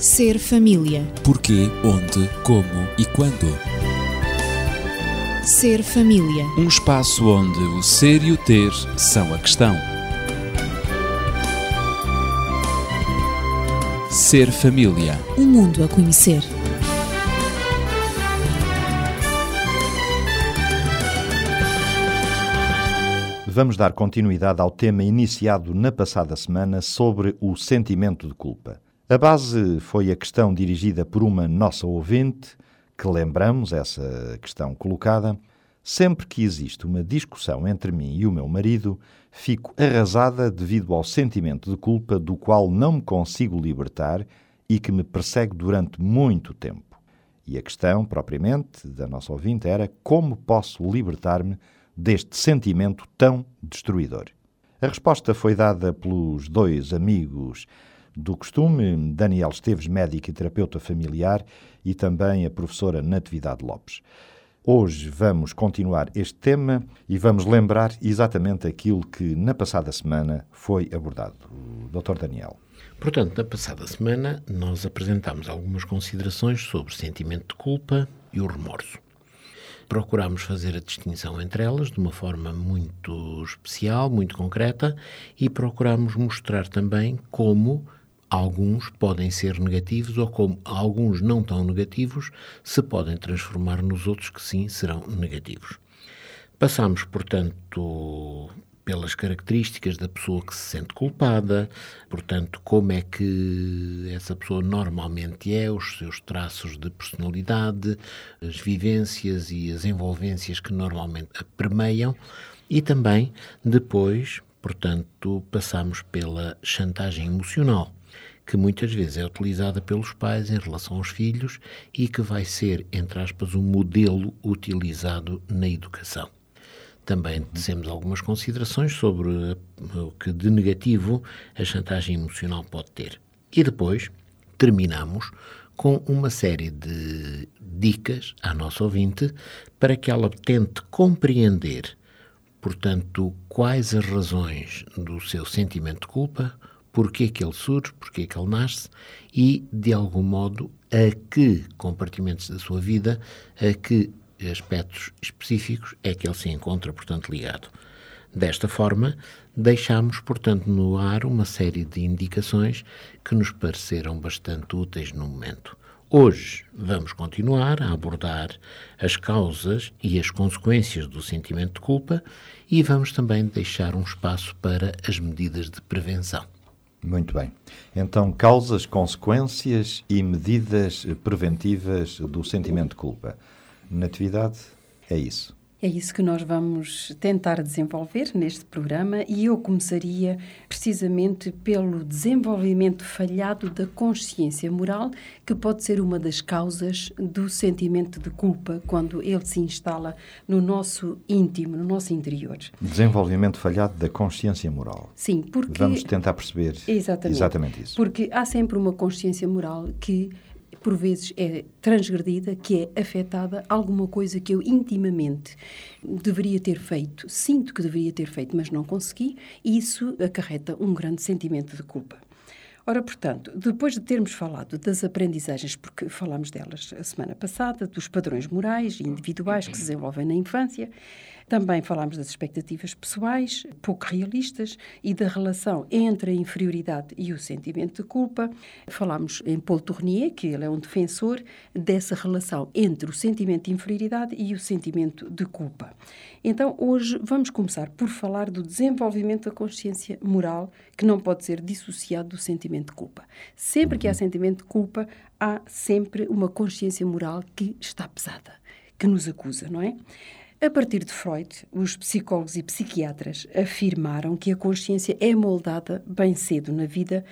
Ser família. Porquê, onde, como e quando. Ser família. Um espaço onde o ser e o ter são a questão. Ser família. Um mundo a conhecer. Vamos dar continuidade ao tema iniciado na passada semana sobre o sentimento de culpa. A base foi a questão dirigida por uma nossa ouvinte, que lembramos essa questão colocada. Sempre que existe uma discussão entre mim e o meu marido, fico arrasada devido ao sentimento de culpa do qual não me consigo libertar e que me persegue durante muito tempo. E a questão, propriamente, da nossa ouvinte era como posso libertar-me deste sentimento tão destruidor. A resposta foi dada pelos dois amigos do costume, Daniel Esteves, médico e terapeuta familiar, e também a professora Natividade Lopes. Hoje vamos continuar este tema e vamos lembrar exatamente aquilo que na passada semana foi abordado. Dr. Daniel. Portanto, na passada semana nós apresentámos algumas considerações sobre o sentimento de culpa e o remorso. Procurámos fazer a distinção entre elas de uma forma muito especial, muito concreta, e procurámos mostrar também como alguns podem ser negativos ou como alguns não tão negativos se podem transformar nos outros que sim serão negativos. Passamos, portanto, pelas características da pessoa que se sente culpada, portanto, como é que essa pessoa normalmente é, os seus traços de personalidade, as vivências e as envolvências que normalmente a permeiam, e também depois, portanto, passamos pela chantagem emocional que muitas vezes é utilizada pelos pais em relação aos filhos e que vai ser, entre aspas, um modelo utilizado na educação. Também dissemos algumas considerações sobre o que de negativo a chantagem emocional pode ter. E depois terminamos com uma série de dicas à nossa ouvinte para que ela tente compreender, portanto, quais as razões do seu sentimento de culpa, porquê que ele surge, porquê que ele nasce e, de algum modo, a que compartimentos da sua vida, a que aspectos específicos é que ele se encontra, portanto, ligado. Desta forma, deixamos, portanto, no ar uma série de indicações que nos pareceram bastante úteis no momento. Hoje vamos continuar a abordar as causas e as consequências do sentimento de culpa e vamos também deixar um espaço para as medidas de prevenção. Muito bem. Então, causas, consequências e medidas preventivas do sentimento de culpa. Natividade, é isso. É isso que nós vamos tentar desenvolver neste programa e eu começaria precisamente pelo desenvolvimento falhado da consciência moral, que pode ser uma das causas do sentimento de culpa quando ele se instala no nosso íntimo, no nosso interior. Desenvolvimento falhado da consciência moral. Sim, porque. Vamos tentar perceber exatamente, exatamente isso. Porque há sempre uma consciência moral que por vezes é transgredida, que é afetada alguma coisa que eu intimamente deveria ter feito, sinto que deveria ter feito, mas não consegui, e isso acarreta um grande sentimento de culpa. Ora, portanto, depois de termos falado das aprendizagens, porque falámos delas a semana passada, dos padrões morais e individuais que se desenvolvem na infância, também falámos das expectativas pessoais, pouco realistas, e da relação entre a inferioridade e o sentimento de culpa. Falámos em Paul Tournier, que ele é um defensor dessa relação entre o sentimento de inferioridade e o sentimento de culpa. Então, hoje vamos começar por falar do desenvolvimento da consciência moral, que não pode ser dissociado do sentimento de culpa. Sempre que há sentimento de culpa, há sempre uma consciência moral que está pesada, que nos acusa, não é? A partir de Freud, os psicólogos e psiquiatras afirmaram que a consciência é moldada bem cedo na vida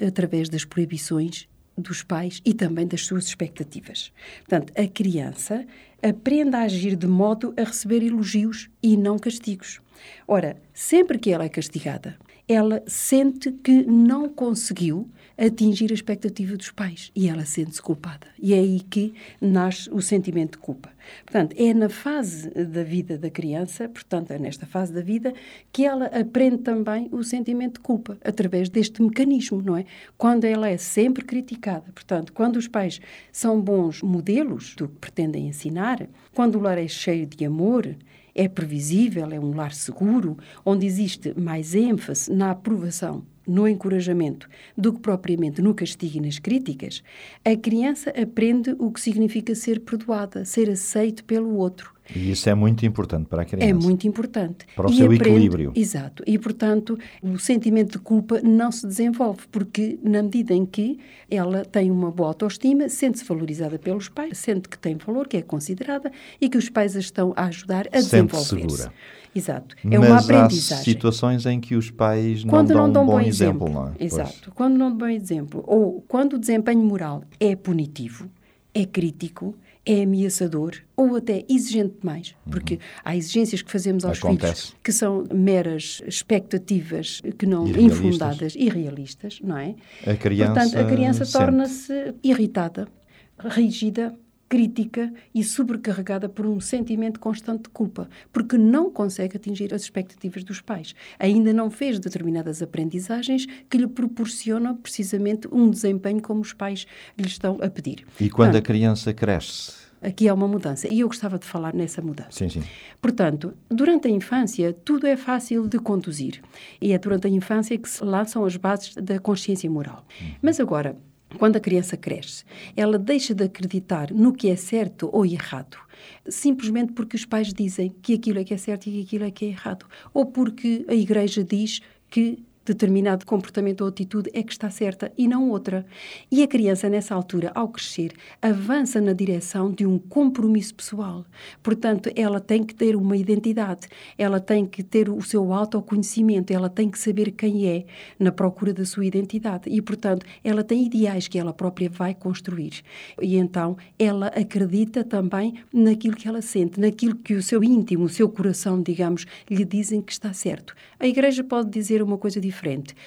através das proibições dos pais e também das suas expectativas. Portanto, a criança aprende a agir de modo a receber elogios e não castigos. Ora, sempre que ela é castigada, ela sente que não conseguiu atingir a expectativa dos pais e ela sente-se culpada. E é aí que nasce o sentimento de culpa. Portanto, é na fase da vida da criança, portanto, é nesta fase da vida, que ela aprende também o sentimento de culpa, através deste mecanismo, não é? Quando ela é sempre criticada, portanto, quando os pais são bons modelos do que pretendem ensinar, quando o lar é cheio de amor, é previsível, é um lar seguro, onde existe mais ênfase na aprovação no encorajamento do que propriamente no castigo e nas críticas, a criança aprende o que significa ser perdoada, ser aceito pelo outro. E isso é muito importante para a criança. É muito importante. Para o e seu aprende, equilíbrio. Exato. E, portanto, o sentimento de culpa não se desenvolve, porque na medida em que ela tem uma boa autoestima, sente-se valorizada pelos pais, sente que tem valor, que é considerada e que os pais a estão a ajudar a desenvolver-se. segura. Exato. É Mas uma há aprendizagem. situações em que os pais não Quando dão não dão um bom, bom exemplo, exemplo. não é? Pois. Exato. Quando não dão bom exemplo. Ou quando o desempenho moral é punitivo, é crítico, é ameaçador ou até exigente demais. Porque há exigências que fazemos aos Uhum. Acontece. filhos que são meras expectativas que não Irrealistas. infundadas, irrealistas, não é? A criança Portanto, a criança torna-se irritada, rígida, crítica e sobrecarregada por um sentimento constante de culpa, porque não consegue atingir as expectativas dos pais. Ainda não fez determinadas aprendizagens que lhe proporcionam precisamente um desempenho como os pais lhe estão a pedir. E quando a Portanto, criança cresce? Aqui há uma mudança e eu gostava de falar nessa mudança. Sim, sim. Portanto, durante a infância, tudo é fácil de conduzir. E é durante a infância que se lançam as bases da consciência moral. Mas agora, quando a criança cresce, ela deixa de acreditar no que é certo ou errado, simplesmente porque os pais dizem que aquilo é que é certo e que aquilo é que é errado, ou porque a igreja diz que determinado comportamento ou atitude é que está certa e não outra. E a criança, nessa altura, ao crescer, avança na direção de um compromisso pessoal. Portanto, ela tem que ter uma identidade, ela tem que ter o seu autoconhecimento, ela tem que saber quem é na procura da sua identidade. E, portanto, ela tem ideais que ela própria vai construir. E então, ela acredita também naquilo que ela sente, naquilo que o seu íntimo, o seu coração, digamos, lhe dizem que está certo. A igreja pode dizer uma coisa diferente,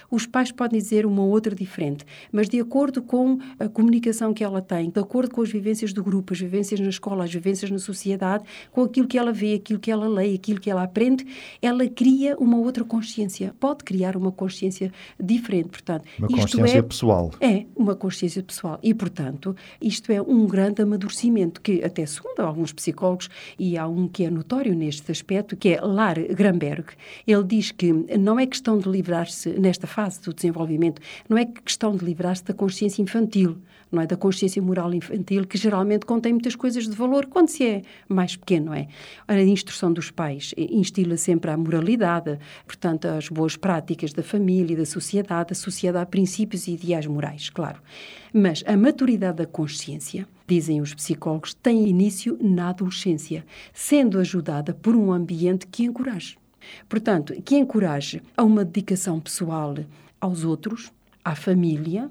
os pais podem dizer uma outra diferente, mas de acordo com a comunicação que ela tem, de acordo com as vivências do grupo, as vivências na escola, as vivências na sociedade, com aquilo que ela vê, aquilo que ela lê, aquilo que ela aprende, ela cria uma outra consciência. Pode criar uma consciência diferente, portanto. Uma consciência é, pessoal. É, uma consciência pessoal. E, portanto, isto é um grande amadurecimento que, até segundo alguns psicólogos, e há um que é notório neste aspecto, que é Lar Gramberg, ele diz que não é questão de livrar-se, nesta fase do desenvolvimento, não é questão de livrar-se da consciência infantil, não é? Da consciência moral infantil, que geralmente contém muitas coisas de valor quando se é mais pequeno, não é? A instrução dos pais instila sempre a moralidade, portanto, as boas práticas da família da sociedade, associada a princípios e ideais morais, claro. Mas a maturidade da consciência, dizem os psicólogos, tem início na adolescência, sendo ajudada por um ambiente que encoraje. Portanto, que encoraje a uma dedicação pessoal aos outros, à família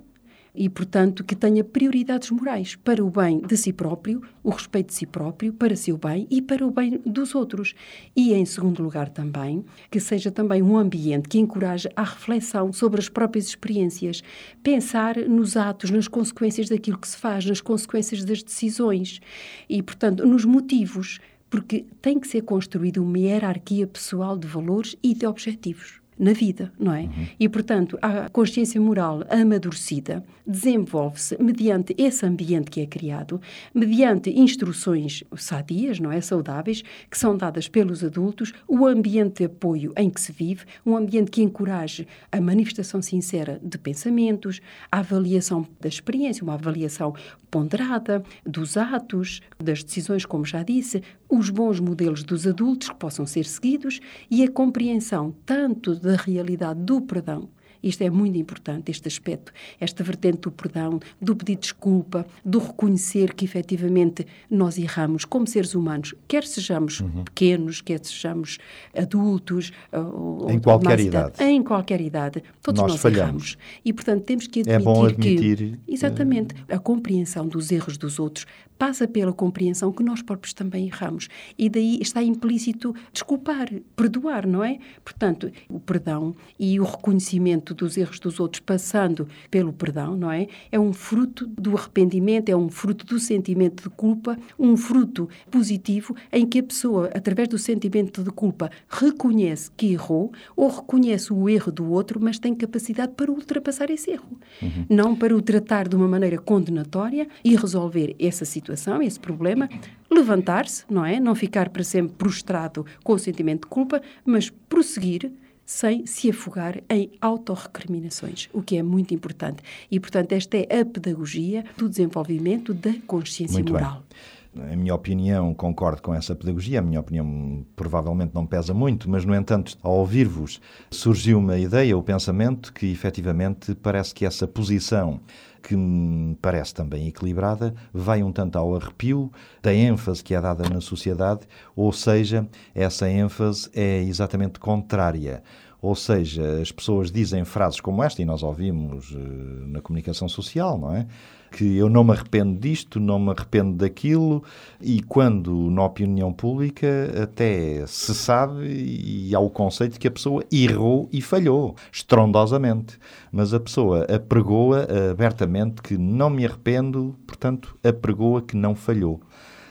e, portanto, que tenha prioridades morais para o bem de si próprio, o respeito de si próprio, para seu bem e para o bem dos outros. E, em segundo lugar, também, que seja também um ambiente que encoraje a reflexão sobre as próprias experiências, pensar nos atos, nas consequências daquilo que se faz, nas consequências das decisões e, portanto, nos motivos porque tem que ser construída uma hierarquia pessoal de valores e de objetivos na vida, não é? Uhum. E, portanto, a consciência moral amadurecida desenvolve-se mediante esse ambiente que é criado, mediante instruções sadias, não é? Saudáveis, que são dadas pelos adultos, o ambiente de apoio em que se vive, um ambiente que encoraje a manifestação sincera de pensamentos, a avaliação da experiência, uma avaliação ponderada dos atos, das decisões, como já disse, os bons modelos dos adultos que possam ser seguidos e a compreensão tanto da realidade do perdão Isto é muito importante, este aspecto, esta vertente do perdão, do pedir desculpa, do reconhecer que efetivamente nós erramos como seres humanos, quer sejamos uhum. pequenos, quer sejamos adultos, ou, em qualquer idade. idade. Em qualquer idade, todos nós, nós erramos. E portanto temos que admitir, é bom admitir que exatamente a compreensão dos erros dos outros passa pela compreensão que nós próprios também erramos. E daí está implícito desculpar, perdoar, não é? Portanto, o perdão e o reconhecimento dos erros dos outros passando pelo perdão, não é? É um fruto do arrependimento, é um fruto do sentimento de culpa, um fruto positivo em que a pessoa, através do sentimento de culpa, reconhece que errou ou reconhece o erro do outro, mas tem capacidade para ultrapassar esse erro. Uhum. Não para o tratar de uma maneira condenatória e resolver essa situação, esse problema, levantar-se, não é? Não ficar para sempre prostrado com o sentimento de culpa, mas prosseguir sem se afogar em autorrecriminações, o que é muito importante. E, portanto, esta é a pedagogia do desenvolvimento da consciência muito moral. Bem. Em minha opinião, concordo com essa pedagogia. A minha opinião provavelmente não pesa muito, mas, no entanto, ao ouvir-vos, surgiu uma ideia, o pensamento, que efetivamente parece que essa posição que me parece também equilibrada, vai um tanto ao arrepio da ênfase que é dada na sociedade, ou seja, essa ênfase é exatamente contrária. Ou seja, as pessoas dizem frases como esta, e nós ouvimos uh, na comunicação social, não é? Que eu não me arrependo disto, não me arrependo daquilo, e quando na opinião pública até se sabe e há o conceito que a pessoa errou e falhou, estrondosamente. Mas a pessoa apregoa abertamente que não me arrependo, portanto, apregoa que não falhou.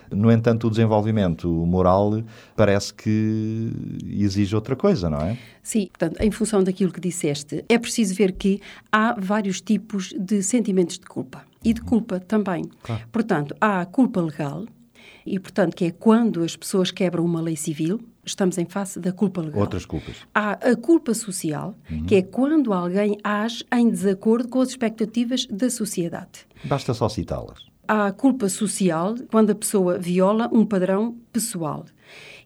No entanto, o desenvolvimento moral parece que exige outra coisa, não é? Sim, portanto, em função daquilo que disseste, é preciso ver que há vários tipos de sentimentos de culpa e de culpa também. Claro. Portanto, há a culpa legal, e, portanto, que é quando as pessoas quebram uma lei civil, estamos em face da culpa legal. Outras culpas. Há a culpa social, uhum. que é quando alguém age em desacordo com as expectativas da sociedade. Basta só citá-las. Há a culpa social, quando a pessoa viola um padrão pessoal.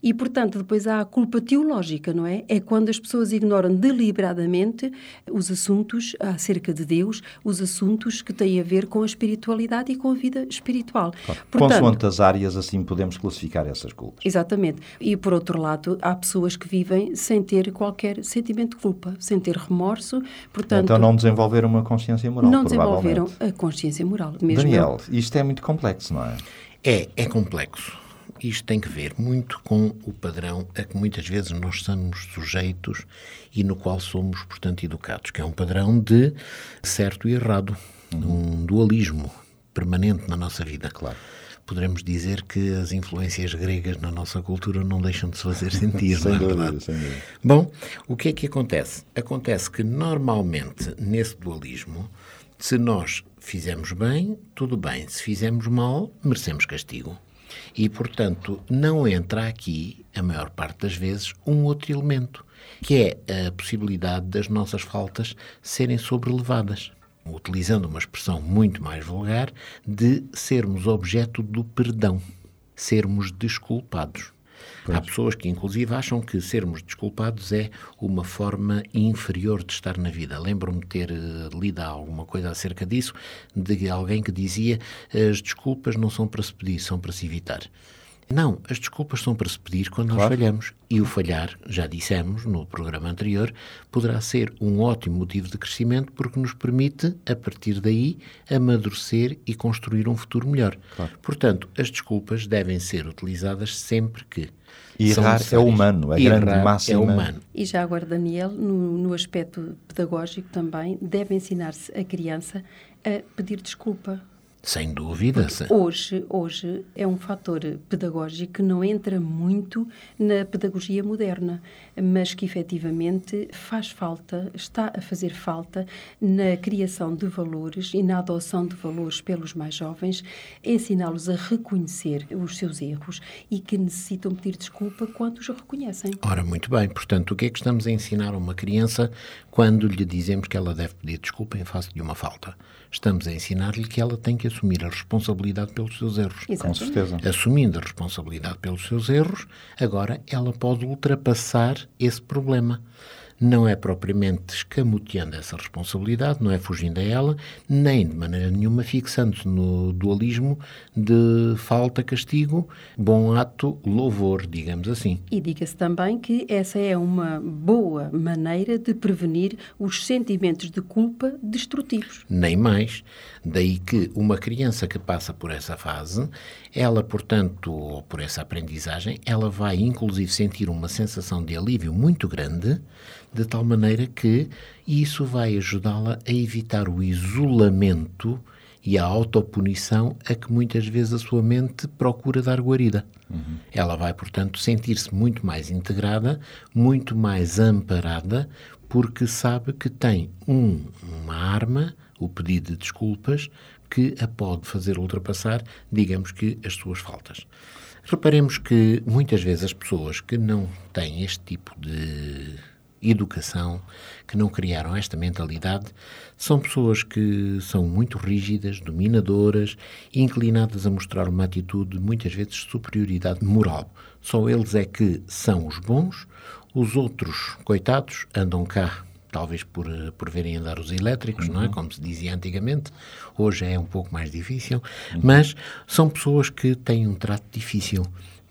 E, portanto, depois há a culpa teológica, não é? É quando as pessoas ignoram deliberadamente os assuntos acerca de Deus, os assuntos que têm a ver com a espiritualidade e com a vida espiritual. Claro. Portanto, Consoante as áreas, assim podemos classificar essas culpas. Exatamente. E, por outro lado, há pessoas que vivem sem ter qualquer sentimento de culpa, sem ter remorso. Portanto, então não desenvolveram uma consciência moral, Não desenvolveram a consciência moral. Mesmo Daniel, isto é muito complexo, não é? É, é complexo. Isto tem que ver muito com o padrão a que muitas vezes nós somos sujeitos e no qual somos, portanto, educados, que é um padrão de certo e errado, um dualismo permanente na nossa vida. Claro. Poderemos dizer que as influências gregas na nossa cultura não deixam de se fazer sentir, sem não é dúvida, verdade? Sem dúvida. Bom, o que é que acontece? Acontece que normalmente nesse dualismo, se nós fizemos bem, tudo bem. Se fizemos mal, merecemos castigo. E, portanto, não entra aqui, a maior parte das vezes, um outro elemento, que é a possibilidade das nossas faltas serem sobrelevadas. Utilizando uma expressão muito mais vulgar, de sermos objeto do perdão, sermos desculpados. Pois. Há pessoas que, inclusive, acham que sermos desculpados é uma forma inferior de estar na vida. Lembro-me de ter uh, lido alguma coisa acerca disso, de alguém que dizia as desculpas não são para se pedir, são para se evitar. Não, as desculpas são para se pedir quando claro. nós falhamos. E o falhar, já dissemos no programa anterior, poderá ser um ótimo motivo de crescimento porque nos permite, a partir daí, amadurecer e construir um futuro melhor. Claro. Portanto, as desculpas devem ser utilizadas sempre que. E errar é humano, a grande é máxima. É humano. E já agora, Daniel, no, no aspecto pedagógico também, deve ensinar-se a criança a pedir desculpa sem dúvida. Hoje, hoje é um fator pedagógico que não entra muito na pedagogia moderna, mas que efetivamente faz falta, está a fazer falta na criação de valores e na adoção de valores pelos mais jovens, ensiná-los a reconhecer os seus erros e que necessitam pedir desculpa quando os reconhecem. Ora, muito bem. Portanto, o que é que estamos a ensinar a uma criança quando lhe dizemos que ela deve pedir desculpa em face de uma falta? Estamos a ensinar-lhe que ela tem que assumir a responsabilidade pelos seus erros. Exatamente. Com certeza. Assumindo a responsabilidade pelos seus erros, agora ela pode ultrapassar esse problema. Não é propriamente escamoteando essa responsabilidade, não é fugindo a ela, nem de maneira nenhuma fixando-se no dualismo de falta, castigo, bom ato, louvor, digamos assim. E diga-se também que essa é uma boa maneira de prevenir os sentimentos de culpa destrutivos. Nem mais. Daí que uma criança que passa por essa fase, ela, portanto, por essa aprendizagem, ela vai inclusive sentir uma sensação de alívio muito grande, de tal maneira que isso vai ajudá-la a evitar o isolamento e a autopunição a que muitas vezes a sua mente procura dar guarida. Uhum. Ela vai, portanto, sentir-se muito mais integrada, muito mais amparada, porque sabe que tem um, uma arma, o pedido de desculpas, que a pode fazer ultrapassar, digamos que, as suas faltas. Reparemos que muitas vezes as pessoas que não têm este tipo de educação, que não criaram esta mentalidade, são pessoas que são muito rígidas, dominadoras, inclinadas a mostrar uma atitude muitas vezes de superioridade moral. Só eles é que são os bons, os outros, coitados, andam cá talvez por, por verem andar os elétricos, uhum. não é? Como se dizia antigamente. Hoje é um pouco mais difícil, uhum. mas são pessoas que têm um trato difícil,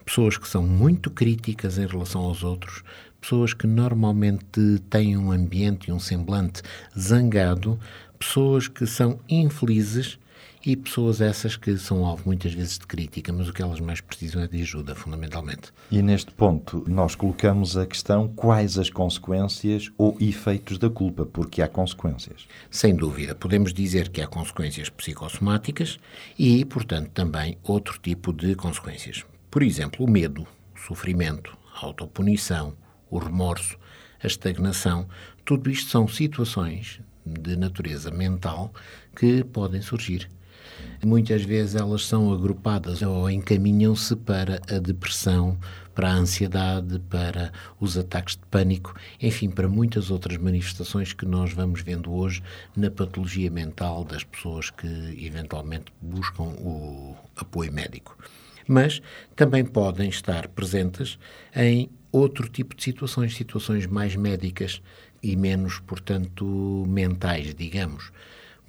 pessoas que são muito críticas em relação aos outros, pessoas que normalmente têm um ambiente e um semblante zangado, pessoas que são infelizes e pessoas essas que são alvo muitas vezes de crítica, mas o que elas mais precisam é de ajuda, fundamentalmente. E neste ponto nós colocamos a questão quais as consequências ou efeitos da culpa, porque há consequências. Sem dúvida, podemos dizer que há consequências psicossomáticas e, portanto, também outro tipo de consequências. Por exemplo, o medo, o sofrimento, a autopunição, o remorso, a estagnação, tudo isto são situações de natureza mental que podem surgir. Muitas vezes elas são agrupadas ou encaminham-se para a depressão, para a ansiedade, para os ataques de pânico, enfim, para muitas outras manifestações que nós vamos vendo hoje na patologia mental das pessoas que eventualmente buscam o apoio médico. Mas também podem estar presentes em outro tipo de situações, situações mais médicas e menos, portanto, mentais, digamos.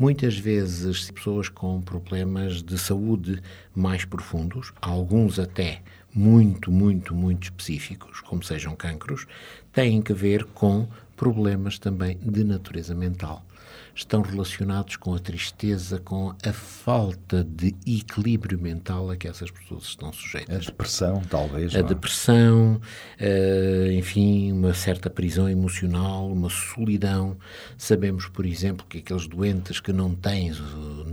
Muitas vezes, pessoas com problemas de saúde mais profundos, alguns até muito, muito, muito específicos, como sejam cancros, têm que ver com problemas também de natureza mental estão relacionados com a tristeza, com a falta de equilíbrio mental a que essas pessoas estão sujeitas. A depressão, talvez. A? É? depressão, uh, enfim, uma certa prisão emocional, uma solidão. Sabemos, por exemplo, que aqueles doentes que não têm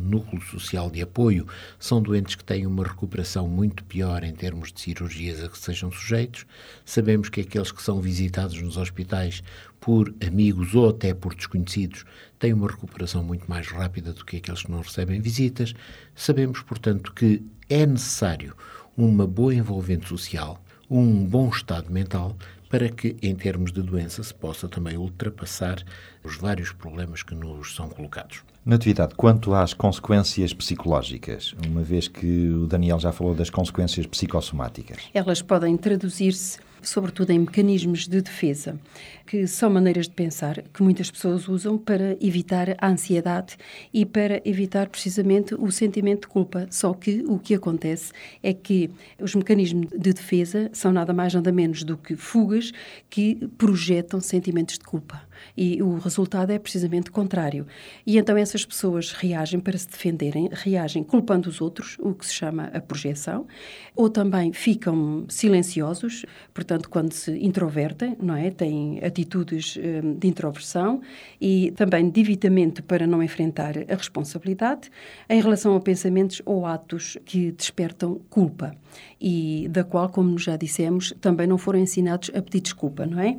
núcleo social de apoio são doentes que têm uma recuperação muito pior em termos de cirurgias a que sejam sujeitos. Sabemos que aqueles que são visitados nos hospitais por amigos ou até por desconhecidos têm uma recuperação muito mais rápida do que aqueles que não recebem visitas. Sabemos, portanto, que é necessário uma boa envolvente social, um bom estado mental para que, em termos de doença, se possa também ultrapassar os vários problemas que nos são colocados. Natividade, quanto às consequências psicológicas, uma vez que o Daniel já falou das consequências psicossomáticas. Elas podem traduzir-se sobretudo em mecanismos de defesa, que são maneiras de pensar que muitas pessoas usam para evitar a ansiedade e para evitar precisamente o sentimento de culpa. Só que o que acontece é que os mecanismos de defesa são nada mais nada menos do que fugas que projetam sentimentos de culpa. E o resultado é precisamente contrário. E então essas pessoas reagem para se defenderem, reagem culpando os outros, o que se chama a projeção, ou também ficam silenciosos, portanto, quando se introvertem, não é? Têm atitudes hum, de introversão e também de evitamento para não enfrentar a responsabilidade em relação a pensamentos ou atos que despertam culpa e da qual, como já dissemos, também não foram ensinados a pedir desculpa, não é?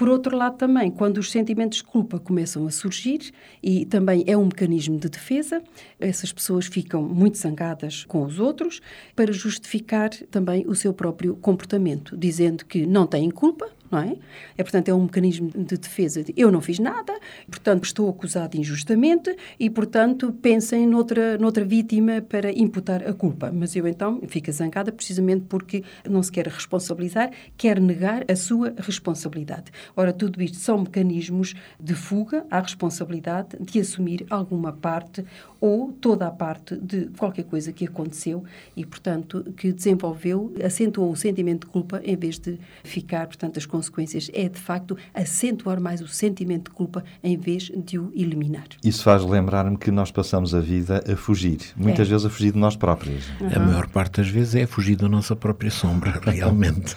Por outro lado, também, quando os sentimentos de culpa começam a surgir, e também é um mecanismo de defesa, essas pessoas ficam muito zangadas com os outros para justificar também o seu próprio comportamento, dizendo que não têm culpa, não é? É, portanto, é um mecanismo de defesa. De, eu não fiz nada, portanto, estou acusado injustamente e, portanto, pensem noutra, noutra vítima para imputar a culpa. Mas eu, então, fico zangada precisamente porque não se quer responsabilizar, quer negar a sua responsabilidade. Ora, tudo isto são mecanismos de fuga à responsabilidade de assumir alguma parte ou toda a parte de qualquer coisa que aconteceu e, portanto, que desenvolveu, acentuou o sentimento de culpa em vez de ficar, portanto, as consequências é, de facto, acentuar mais o sentimento de culpa em vez de o eliminar. Isso faz lembrar-me que nós passamos a vida a fugir, muitas é. vezes a fugir de nós próprios. Uhum. A maior parte das vezes é a fugir da nossa própria sombra, realmente.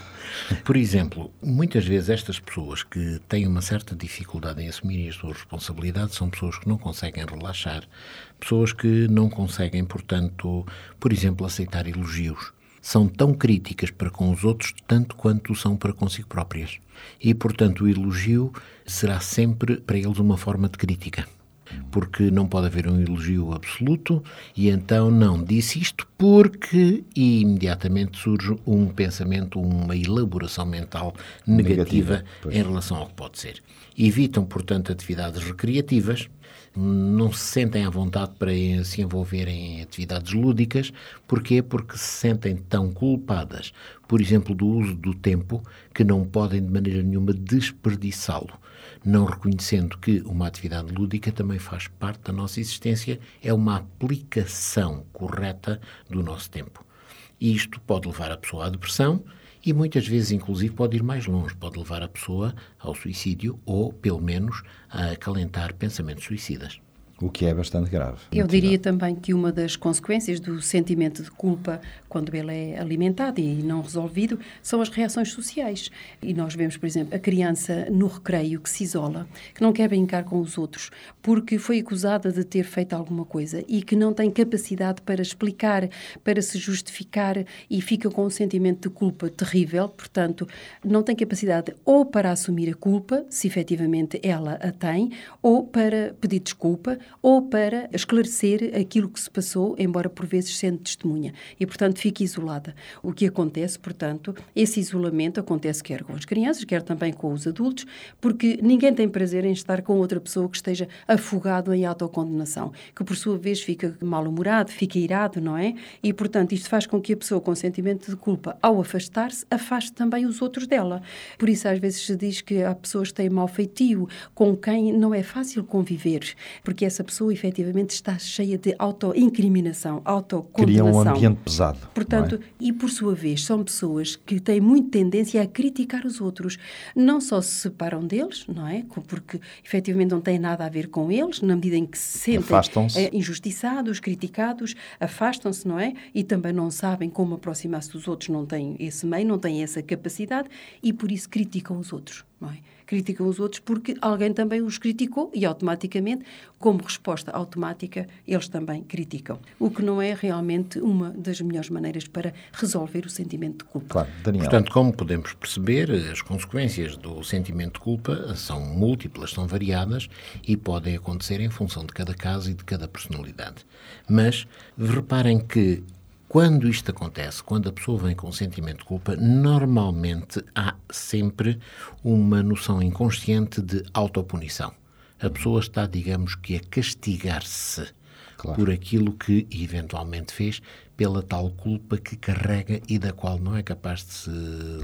Por exemplo, muitas vezes estas pessoas que têm uma certa dificuldade em assumirem as suas responsabilidades são pessoas que não conseguem relaxar, pessoas que não conseguem, portanto, por exemplo, aceitar elogios. São tão críticas para com os outros tanto quanto são para consigo próprias. E, portanto, o elogio será sempre para eles uma forma de crítica porque não pode haver um elogio absoluto, e então não disse isto porque e imediatamente surge um pensamento, uma elaboração mental negativa, negativa em relação ao que pode ser. Evitam, portanto, atividades recreativas, não se sentem à vontade para se envolverem em atividades lúdicas. Porquê? Porque se sentem tão culpadas, por exemplo, do uso do tempo, que não podem de maneira nenhuma desperdiçá-lo não reconhecendo que uma atividade lúdica também faz parte da nossa existência, é uma aplicação correta do nosso tempo. E isto pode levar a pessoa à depressão e muitas vezes, inclusive, pode ir mais longe, pode levar a pessoa ao suicídio ou, pelo menos, a acalentar pensamentos suicidas o que é bastante grave. Eu diria grave. também que uma das consequências do sentimento de culpa, quando ele é alimentado e não resolvido, são as reações sociais. E nós vemos, por exemplo, a criança no recreio que se isola, que não quer brincar com os outros, porque foi acusada de ter feito alguma coisa e que não tem capacidade para explicar, para se justificar e fica com um sentimento de culpa terrível, portanto, não tem capacidade ou para assumir a culpa, se efetivamente ela a tem, ou para pedir desculpa ou para esclarecer aquilo que se passou, embora por vezes sendo testemunha. E, portanto, fica isolada. O que acontece, portanto, esse isolamento acontece quer com as crianças, quer também com os adultos, porque ninguém tem prazer em estar com outra pessoa que esteja afogado em autocondenação, que por sua vez fica mal-humorado, fica irado, não é? E, portanto, isto faz com que a pessoa com sentimento de culpa, ao afastar-se, afaste também os outros dela. Por isso, às vezes se diz que há pessoas que têm mau feitio, com quem não é fácil conviver, porque essa pessoa efetivamente está cheia de auto-incriminação, autocondenação. Cria um ambiente pesado. Portanto, é? e por sua vez, são pessoas que têm muita tendência a criticar os outros. Não só se separam deles, não é? Porque efetivamente não têm nada a ver com eles, na medida em que se sentem eh, injustiçados, criticados, afastam-se, não é? E também não sabem como aproximar-se dos outros, não têm esse meio, não têm essa capacidade e por isso criticam os outros, não é? Criticam os outros porque alguém também os criticou e automaticamente, como resposta automática, eles também criticam. O que não é realmente uma das melhores maneiras para resolver o sentimento de culpa. Claro, Daniel. Portanto, como podemos perceber, as consequências do sentimento de culpa são múltiplas, são variadas e podem acontecer em função de cada caso e de cada personalidade. Mas reparem que quando isto acontece, quando a pessoa vem com um sentimento de culpa, normalmente há sempre uma noção inconsciente de autopunição. A pessoa está, digamos que, a castigar-se claro. por aquilo que eventualmente fez, pela tal culpa que carrega e da qual não é capaz de se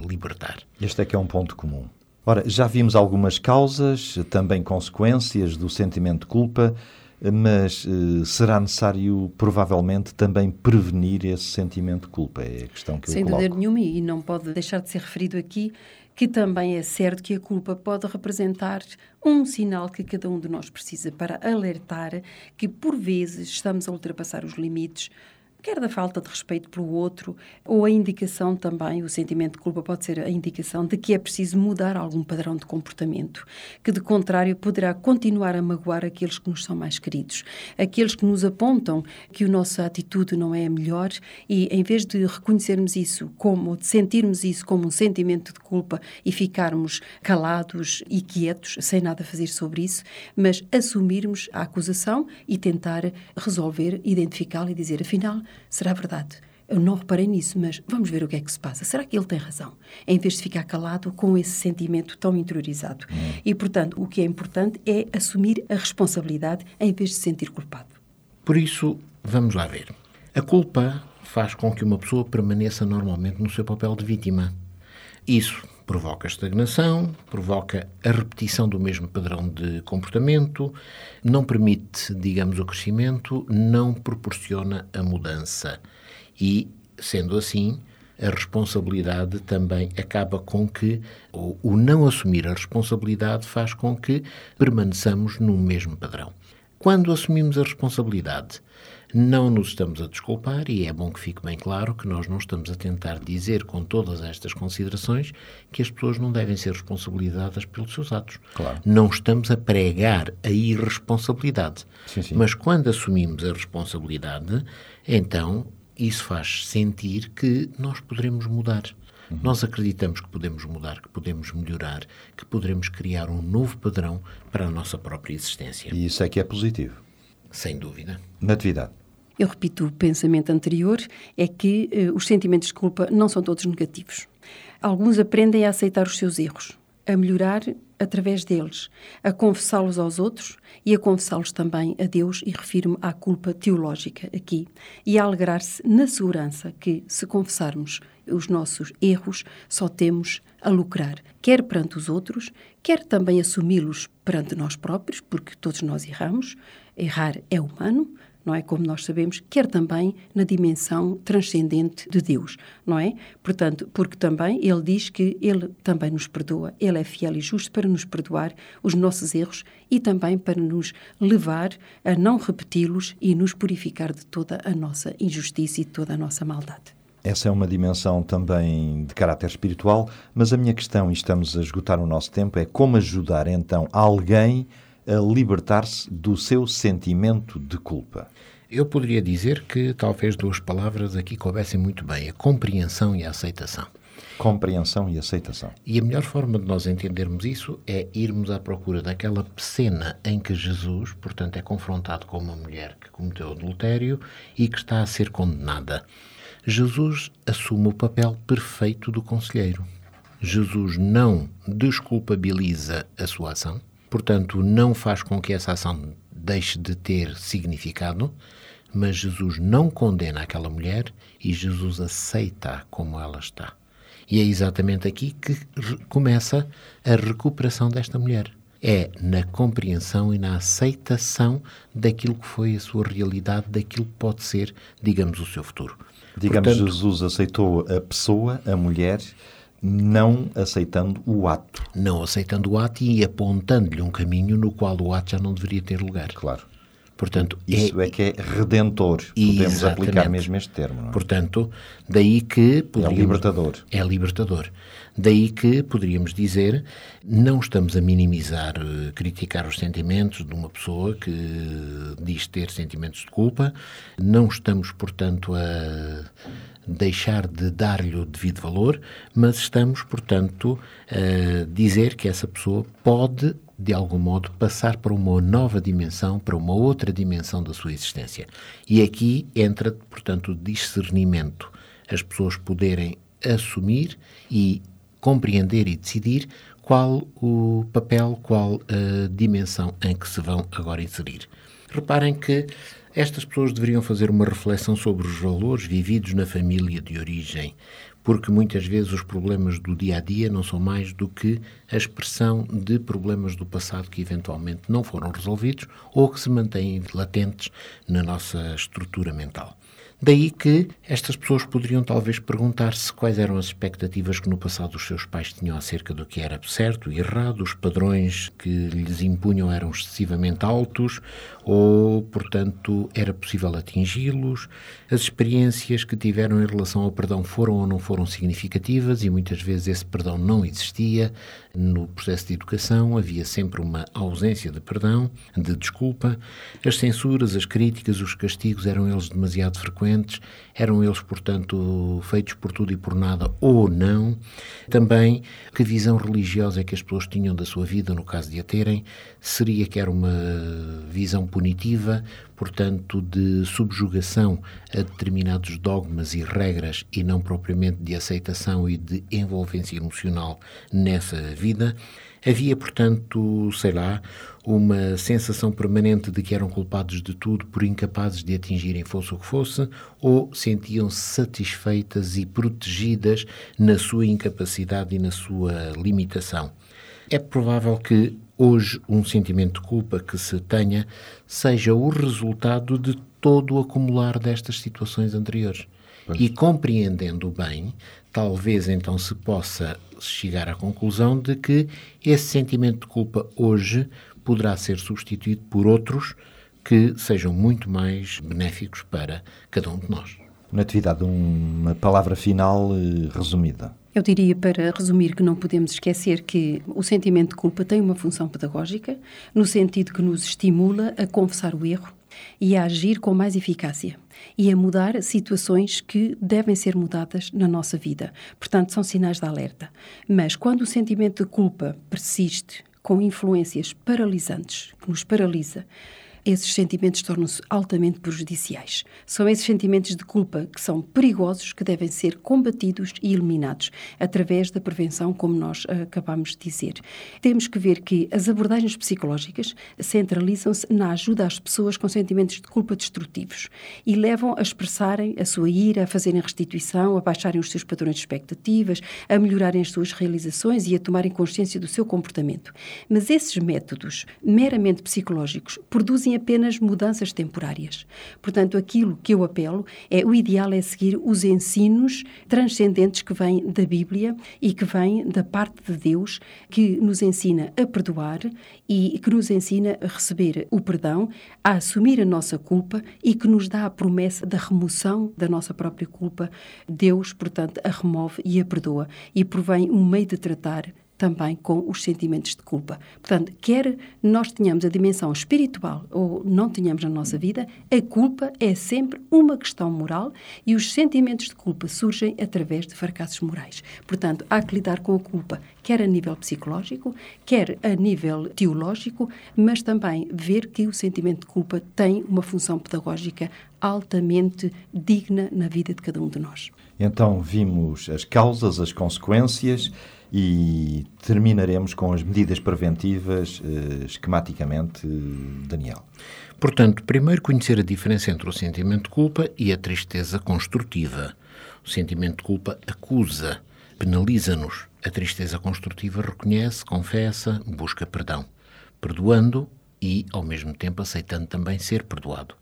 libertar. Este é que é um ponto comum. Ora, já vimos algumas causas, também consequências do sentimento de culpa mas uh, será necessário, provavelmente, também prevenir esse sentimento de culpa. É a questão que Sem eu coloco. Sem dúvida nenhuma, e não pode deixar de ser referido aqui que também é certo que a culpa pode representar um sinal que cada um de nós precisa para alertar que, por vezes, estamos a ultrapassar os limites quer da falta de respeito pelo outro, ou a indicação também, o sentimento de culpa pode ser a indicação de que é preciso mudar algum padrão de comportamento, que de contrário poderá continuar a magoar aqueles que nos são mais queridos, aqueles que nos apontam que a nossa atitude não é a melhor e em vez de reconhecermos isso como, de sentirmos isso como um sentimento de culpa e ficarmos calados e quietos, sem nada fazer sobre isso, mas assumirmos a acusação e tentar resolver, identificá-la e dizer, afinal, será verdade. eu não reparei nisso, mas vamos ver o que é que se passa. Será que ele tem razão? Em vez de ficar calado com esse sentimento tão interiorizado. Hum. E, portanto, o que é importante é assumir a responsabilidade em vez de se sentir culpado. Por isso, vamos lá ver. A culpa faz com que uma pessoa permaneça normalmente no seu papel de vítima. Isso provoca estagnação, provoca a repetição do mesmo padrão de comportamento, não permite, digamos, o crescimento, não proporciona a mudança. E, sendo assim, a responsabilidade também acaba com que, ou o não assumir a responsabilidade faz com que permaneçamos no mesmo padrão. Quando assumimos a responsabilidade, não nos estamos a desculpar e é bom que fique bem claro que nós não estamos a tentar dizer com todas estas considerações que as pessoas não devem ser responsabilizadas pelos seus atos. Claro. Não estamos a pregar a irresponsabilidade. Sim, sim. Mas quando assumimos a responsabilidade, então isso faz sentir que nós poderemos mudar. Uhum. Nós acreditamos que podemos mudar, que podemos melhorar, que poderemos criar um novo padrão para a nossa própria existência. E isso é que é positivo. Sem dúvida. Natividade. Eu repito o pensamento anterior, é que uh, os sentimentos de culpa não são todos negativos. Alguns aprendem a aceitar os seus erros, a melhorar através deles, a confessá-los aos outros e a confessá-los também a Deus, e refiro-me à culpa teológica aqui, e a alegrar-se na segurança que, se confessarmos os nossos erros, só temos a lucrar, quer perante os outros, quer também assumi-los perante nós próprios, porque todos nós erramos, errar é humano, não é? Como nós sabemos, quer também na dimensão transcendente de Deus, não é? Portanto, porque também ele diz que ele também nos perdoa, ele é fiel e justo para nos perdoar os nossos erros e também para nos levar a não repeti-los e nos purificar de toda a nossa injustiça e de toda a nossa maldade. Essa é uma dimensão também de caráter espiritual, mas a minha questão, e estamos a esgotar o nosso tempo, é como ajudar então alguém a libertar-se do seu sentimento de culpa? Eu poderia dizer que talvez duas palavras aqui coubessem muito bem: a compreensão e a aceitação. Compreensão e aceitação. E a melhor forma de nós entendermos isso é irmos à procura daquela cena em que Jesus, portanto, é confrontado com uma mulher que cometeu adultério e que está a ser condenada. Jesus assume o papel perfeito do conselheiro. Jesus não desculpabiliza a sua ação, portanto, não faz com que essa ação deixe de ter significado, mas Jesus não condena aquela mulher e Jesus aceita como ela está. E é exatamente aqui que começa a recuperação desta mulher. É na compreensão e na aceitação daquilo que foi a sua realidade, daquilo que pode ser, digamos, o seu futuro. Digamos, Portanto, Jesus aceitou a pessoa, a mulher, não aceitando o ato. Não aceitando o ato e apontando-lhe um caminho no qual o ato já não deveria ter lugar. Claro. Portanto, Isso é, é que é redentor. Podemos aplicar mesmo este termo. É? Portanto, daí que... É libertador. É libertador. Daí que poderíamos dizer, não estamos a minimizar, eh, criticar os sentimentos de uma pessoa que diz ter sentimentos de culpa, não estamos, portanto, a deixar de dar-lhe o devido valor, mas estamos, portanto, a dizer que essa pessoa pode de algum modo, passar para uma nova dimensão, para uma outra dimensão da sua existência. E aqui entra, portanto, o discernimento. As pessoas poderem assumir e compreender e decidir qual o papel, qual a dimensão em que se vão agora inserir. Reparem que estas pessoas deveriam fazer uma reflexão sobre os valores vividos na família de origem, porque muitas vezes os problemas do dia a dia não são mais do que a expressão de problemas do passado que eventualmente não foram resolvidos ou que se mantêm latentes na nossa estrutura mental. Daí que estas pessoas poderiam talvez perguntar-se quais eram as expectativas que no passado os seus pais tinham acerca do que era certo e errado, os padrões que lhes impunham eram excessivamente altos ou, portanto, era possível atingi-los, as experiências que tiveram em relação ao perdão foram ou não foram significativas e muitas vezes esse perdão não existia. No processo de educação havia sempre uma ausência de perdão, de desculpa. As censuras, as críticas, os castigos eram eles demasiado frequentes, eram eles, portanto, feitos por tudo e por nada ou não. Também, que visão religiosa é que as pessoas tinham da sua vida, no caso de a terem, seria que era uma visão punitiva, portanto, de subjugação a determinados dogmas e regras e não propriamente de aceitação e de envolvência emocional nessa vida. Havia, portanto, sei lá, uma sensação permanente de que eram culpados de tudo por incapazes de atingirem fosse o que fosse, ou sentiam-se satisfeitas e protegidas na sua incapacidade e na sua limitação. É provável que hoje um sentimento de culpa que se tenha seja o resultado de todo o acumular destas situações anteriores. Pois. E compreendendo bem, talvez então se possa chegar à conclusão de que esse sentimento de culpa hoje poderá ser substituído por outros que sejam muito mais benéficos para cada um de nós. Natividade, uma palavra final eh, resumida. Eu diria, para resumir, que não podemos esquecer que o sentimento de culpa tem uma função pedagógica, no sentido que nos estimula a confessar o erro e a agir com mais eficácia e a mudar situações que devem ser mudadas na nossa vida. Portanto, são sinais de alerta. Mas quando o sentimento de culpa persiste com influências paralisantes, que nos paralisa, esses sentimentos tornam-se altamente prejudiciais. São esses sentimentos de culpa que são perigosos, que devem ser combatidos e eliminados através da prevenção, como nós uh, acabamos de dizer. Temos que ver que as abordagens psicológicas centralizam-se na ajuda às pessoas com sentimentos de culpa destrutivos e levam a expressarem a sua ira, a fazerem restituição, a baixarem os seus padrões de expectativas, a melhorarem as suas realizações e a tomarem consciência do seu comportamento. Mas esses métodos meramente psicológicos produzem produzem apenas mudanças temporárias. Portanto, aquilo que eu apelo é o ideal é seguir os ensinos transcendentes que vêm da Bíblia e que vêm da parte de Deus, que nos ensina a perdoar e que nos ensina a receber o perdão, a assumir a nossa culpa e que nos dá a promessa da remoção da nossa própria culpa. Deus, portanto, a remove e a perdoa e provém um meio de tratar também com os sentimentos de culpa. Portanto, quer nós tenhamos a dimensão espiritual ou não tenhamos na nossa vida, a culpa é sempre uma questão moral e os sentimentos de culpa surgem através de fracassos morais. Portanto, há que lidar com a culpa, quer a nível psicológico, quer a nível teológico, mas também ver que o sentimento de culpa tem uma função pedagógica altamente digna na vida de cada um de nós. Então, vimos as causas, as consequências e terminaremos com as medidas preventivas eh, esquematicamente, Daniel. Portanto, primeiro conhecer a diferença entre o sentimento de culpa e a tristeza construtiva. O sentimento de culpa acusa, penaliza-nos. A tristeza construtiva reconhece, confessa, busca perdão, perdoando e, ao mesmo tempo, aceitando também ser perdoado.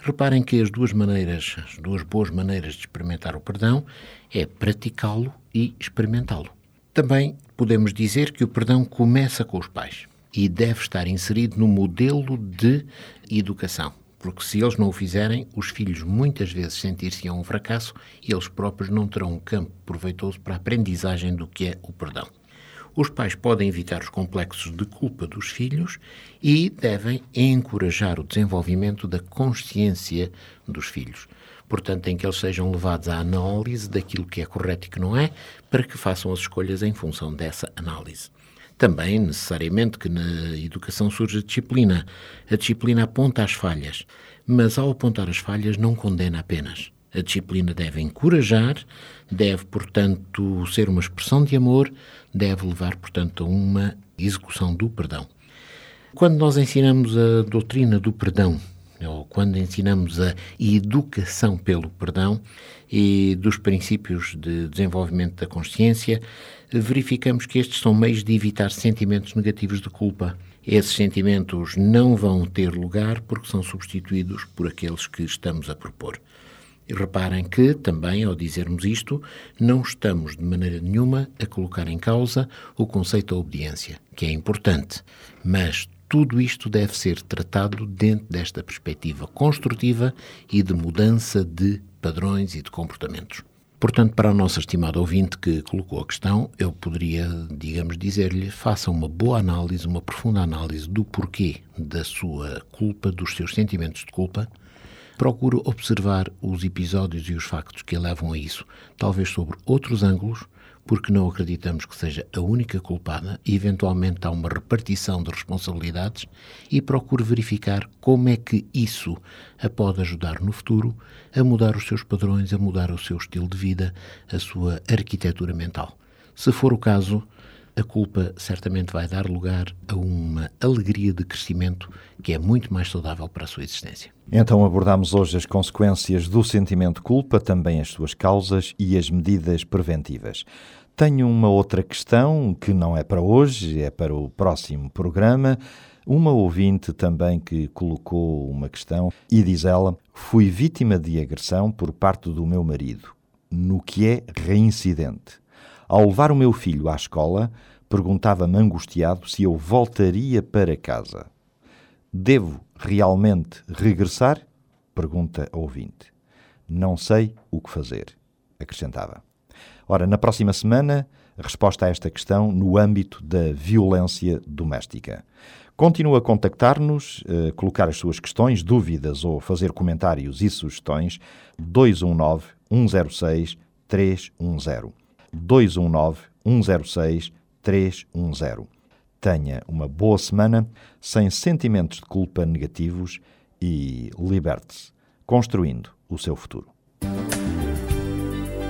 Reparem que as duas maneiras, as duas boas maneiras de experimentar o perdão é praticá-lo e experimentá-lo. Também podemos dizer que o perdão começa com os pais e deve estar inserido no modelo de educação, porque se eles não o fizerem, os filhos muitas vezes sentir-se um fracasso e eles próprios não terão um campo proveitoso para a aprendizagem do que é o perdão. Os pais podem evitar os complexos de culpa dos filhos e devem encorajar o desenvolvimento da consciência dos filhos portanto, em que eles sejam levados à análise daquilo que é correto e que não é, para que façam as escolhas em função dessa análise. Também, necessariamente, que na educação surge a disciplina. A disciplina aponta as falhas, mas ao apontar as falhas não condena apenas. A disciplina deve encorajar, deve, portanto, ser uma expressão de amor, deve levar, portanto, a uma execução do perdão. Quando nós ensinamos a doutrina do perdão ou quando ensinamos a educação pelo perdão e dos princípios de desenvolvimento da consciência, verificamos que estes são meios de evitar sentimentos negativos de culpa. Esses sentimentos não vão ter lugar porque são substituídos por aqueles que estamos a propor. E reparem que, também, ao dizermos isto, não estamos de maneira nenhuma a colocar em causa o conceito da obediência, que é importante, mas tudo isto deve ser tratado dentro desta perspectiva construtiva e de mudança de padrões e de comportamentos. Portanto, para a nossa estimada ouvinte que colocou a questão, eu poderia, digamos, dizer-lhe: faça uma boa análise, uma profunda análise do porquê da sua culpa, dos seus sentimentos de culpa. Procure observar os episódios e os factos que levam a isso, talvez sobre outros ângulos, porque não acreditamos que seja a única culpada e, eventualmente, há uma repartição de responsabilidades e procure verificar como é que isso a pode ajudar no futuro a mudar os seus padrões, a mudar o seu estilo de vida, a sua arquitetura mental. Se for o caso, a culpa certamente vai dar lugar a uma alegria de crescimento que é muito mais saudável para a sua existência. Então abordamos hoje as consequências do sentimento de culpa, também as suas causas e as medidas preventivas. Tenho uma outra questão que não é para hoje, é para o próximo programa. Uma ouvinte também que colocou uma questão e diz ela: Fui vítima de agressão por parte do meu marido, no que é reincidente. Ao levar o meu filho à escola, perguntava-me angustiado se eu voltaria para casa. Devo realmente regressar? Pergunta a ouvinte. Não sei o que fazer, acrescentava. Ora, na próxima semana, resposta a esta questão no âmbito da violência doméstica. Continua a contactar-nos, a colocar as suas questões, dúvidas ou fazer comentários e sugestões 219 106 310. 219 106 310. Tenha uma boa semana, sem sentimentos de culpa negativos e liberte-se, construindo o seu futuro.